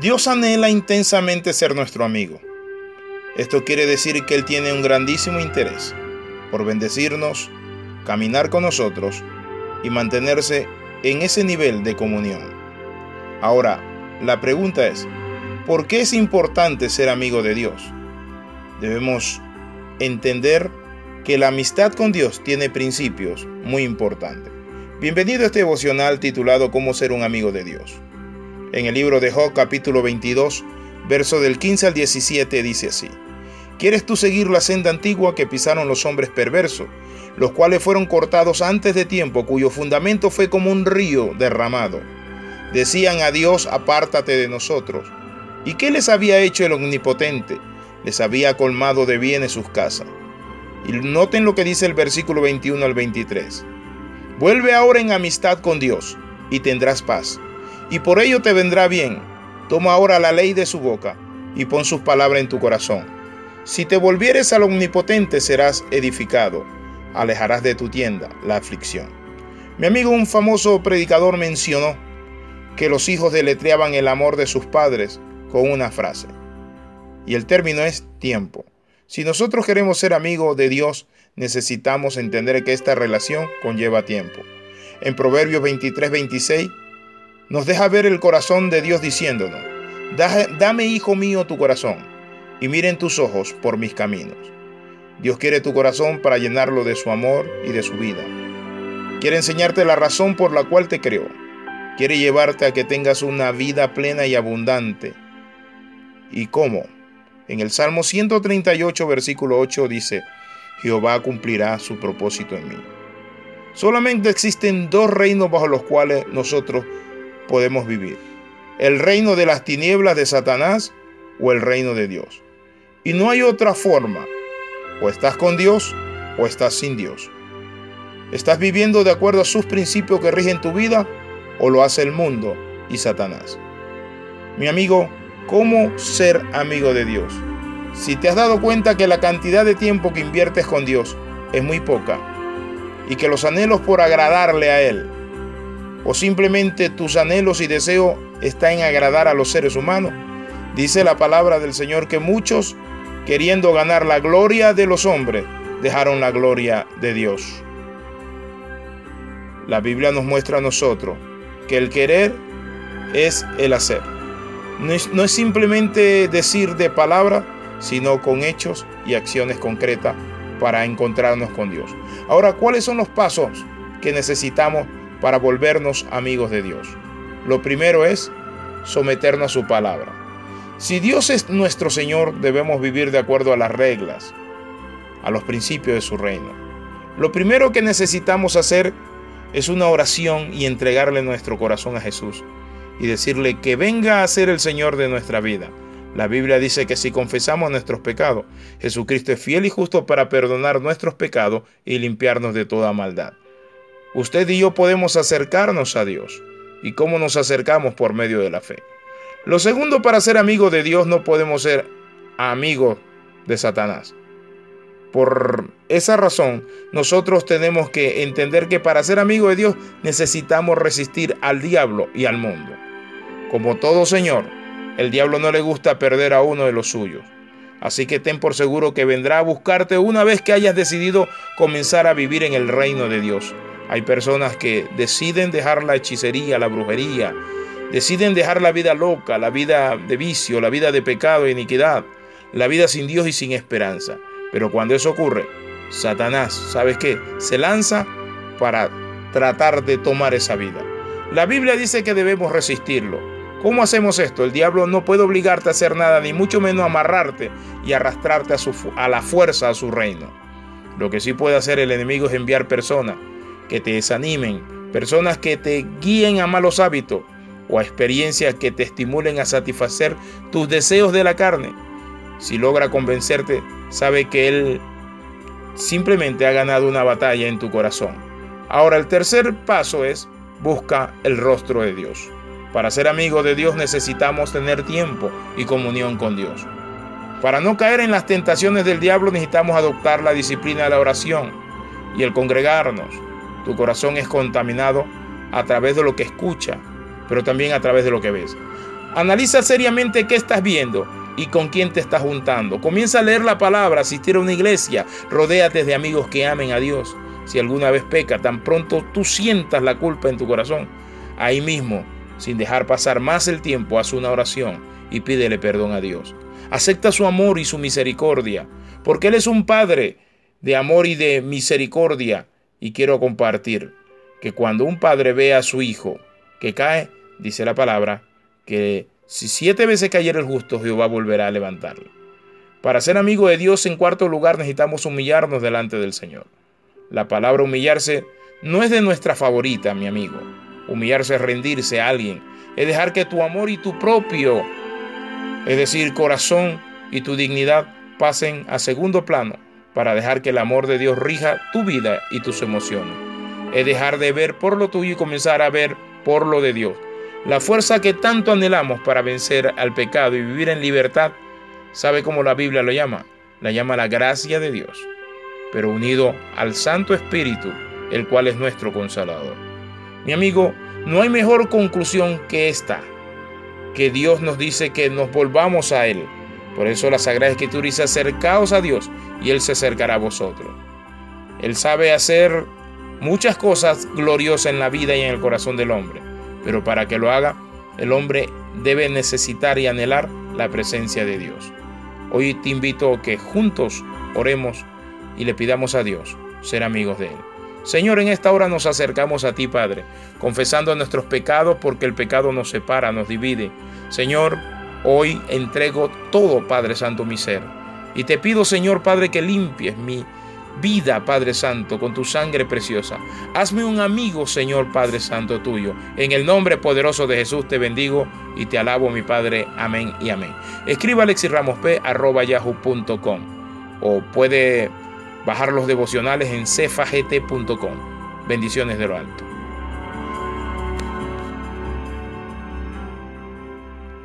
Dios anhela intensamente ser nuestro amigo. Esto quiere decir que Él tiene un grandísimo interés por bendecirnos, caminar con nosotros y mantenerse en ese nivel de comunión. Ahora, la pregunta es, ¿por qué es importante ser amigo de Dios? Debemos entender que la amistad con Dios tiene principios muy importantes. Bienvenido a este devocional titulado Cómo ser un amigo de Dios. En el libro de Job capítulo 22, verso del 15 al 17 dice así. ¿Quieres tú seguir la senda antigua que pisaron los hombres perversos, los cuales fueron cortados antes de tiempo, cuyo fundamento fue como un río derramado? Decían a Dios, apártate de nosotros. ¿Y qué les había hecho el Omnipotente? Les había colmado de bienes sus casas. Y noten lo que dice el versículo 21 al 23. Vuelve ahora en amistad con Dios y tendrás paz y por ello te vendrá bien. Toma ahora la ley de su boca y pon sus palabras en tu corazón. Si te volvieres al omnipotente serás edificado, alejarás de tu tienda la aflicción. Mi amigo, un famoso predicador mencionó que los hijos deletreaban el amor de sus padres con una frase. Y el término es tiempo. Si nosotros queremos ser amigos de Dios, necesitamos entender que esta relación conlleva tiempo. En Proverbios 23, 26 nos deja ver el corazón de Dios diciéndonos, dame hijo mío tu corazón y miren tus ojos por mis caminos. Dios quiere tu corazón para llenarlo de su amor y de su vida. Quiere enseñarte la razón por la cual te creó. Quiere llevarte a que tengas una vida plena y abundante. ¿Y cómo? En el Salmo 138, versículo 8 dice, Jehová cumplirá su propósito en mí. Solamente existen dos reinos bajo los cuales nosotros podemos vivir. El reino de las tinieblas de Satanás o el reino de Dios. Y no hay otra forma. O estás con Dios o estás sin Dios. ¿Estás viviendo de acuerdo a sus principios que rigen tu vida o lo hace el mundo y Satanás? Mi amigo, ¿cómo ser amigo de Dios? Si te has dado cuenta que la cantidad de tiempo que inviertes con Dios es muy poca y que los anhelos por agradarle a Él o simplemente tus anhelos y deseos están en agradar a los seres humanos. Dice la palabra del Señor que muchos, queriendo ganar la gloria de los hombres, dejaron la gloria de Dios. La Biblia nos muestra a nosotros que el querer es el hacer. No es, no es simplemente decir de palabra, sino con hechos y acciones concretas para encontrarnos con Dios. Ahora, ¿cuáles son los pasos que necesitamos para volvernos amigos de Dios. Lo primero es someternos a su palabra. Si Dios es nuestro Señor, debemos vivir de acuerdo a las reglas, a los principios de su reino. Lo primero que necesitamos hacer es una oración y entregarle nuestro corazón a Jesús y decirle que venga a ser el Señor de nuestra vida. La Biblia dice que si confesamos nuestros pecados, Jesucristo es fiel y justo para perdonar nuestros pecados y limpiarnos de toda maldad. Usted y yo podemos acercarnos a Dios. ¿Y cómo nos acercamos? Por medio de la fe. Lo segundo, para ser amigo de Dios no podemos ser amigos de Satanás. Por esa razón, nosotros tenemos que entender que para ser amigo de Dios necesitamos resistir al diablo y al mundo. Como todo Señor, el diablo no le gusta perder a uno de los suyos. Así que ten por seguro que vendrá a buscarte una vez que hayas decidido comenzar a vivir en el reino de Dios. Hay personas que deciden dejar la hechicería, la brujería, deciden dejar la vida loca, la vida de vicio, la vida de pecado e iniquidad, la vida sin Dios y sin esperanza. Pero cuando eso ocurre, Satanás, ¿sabes qué? Se lanza para tratar de tomar esa vida. La Biblia dice que debemos resistirlo. ¿Cómo hacemos esto? El diablo no puede obligarte a hacer nada, ni mucho menos amarrarte y arrastrarte a, su, a la fuerza a su reino. Lo que sí puede hacer el enemigo es enviar personas que te desanimen, personas que te guíen a malos hábitos o a experiencias que te estimulen a satisfacer tus deseos de la carne. Si logra convencerte, sabe que Él simplemente ha ganado una batalla en tu corazón. Ahora el tercer paso es busca el rostro de Dios. Para ser amigo de Dios necesitamos tener tiempo y comunión con Dios. Para no caer en las tentaciones del diablo necesitamos adoptar la disciplina de la oración y el congregarnos tu corazón es contaminado a través de lo que escucha, pero también a través de lo que ves. Analiza seriamente qué estás viendo y con quién te estás juntando. Comienza a leer la palabra, asistir a una iglesia, rodéate de amigos que amen a Dios. Si alguna vez peca, tan pronto tú sientas la culpa en tu corazón, ahí mismo, sin dejar pasar más el tiempo, haz una oración y pídele perdón a Dios. Acepta su amor y su misericordia, porque Él es un Padre de amor y de misericordia. Y quiero compartir que cuando un padre ve a su hijo que cae, dice la palabra, que si siete veces cayera el justo, Jehová volverá a levantarlo. Para ser amigo de Dios, en cuarto lugar, necesitamos humillarnos delante del Señor. La palabra humillarse no es de nuestra favorita, mi amigo. Humillarse es rendirse a alguien, es dejar que tu amor y tu propio, es decir, corazón y tu dignidad pasen a segundo plano para dejar que el amor de Dios rija tu vida y tus emociones. Es dejar de ver por lo tuyo y comenzar a ver por lo de Dios. La fuerza que tanto anhelamos para vencer al pecado y vivir en libertad, ¿sabe cómo la Biblia lo llama? La llama la gracia de Dios, pero unido al Santo Espíritu, el cual es nuestro consolador. Mi amigo, no hay mejor conclusión que esta, que Dios nos dice que nos volvamos a Él. Por eso la Sagrada Escritura dice acercaos a Dios y Él se acercará a vosotros. Él sabe hacer muchas cosas gloriosas en la vida y en el corazón del hombre, pero para que lo haga, el hombre debe necesitar y anhelar la presencia de Dios. Hoy te invito a que juntos oremos y le pidamos a Dios ser amigos de Él. Señor, en esta hora nos acercamos a ti, Padre, confesando nuestros pecados porque el pecado nos separa, nos divide. Señor, hoy entrego todo, Padre Santo, mi ser. Y te pido, Señor Padre, que limpies mi vida, Padre Santo, con tu sangre preciosa. Hazme un amigo, Señor Padre Santo tuyo. En el nombre poderoso de Jesús te bendigo y te alabo, mi Padre. Amén y amén. Escriba yahoo.com o puede bajar los devocionales en cefagt.com. Bendiciones de lo alto.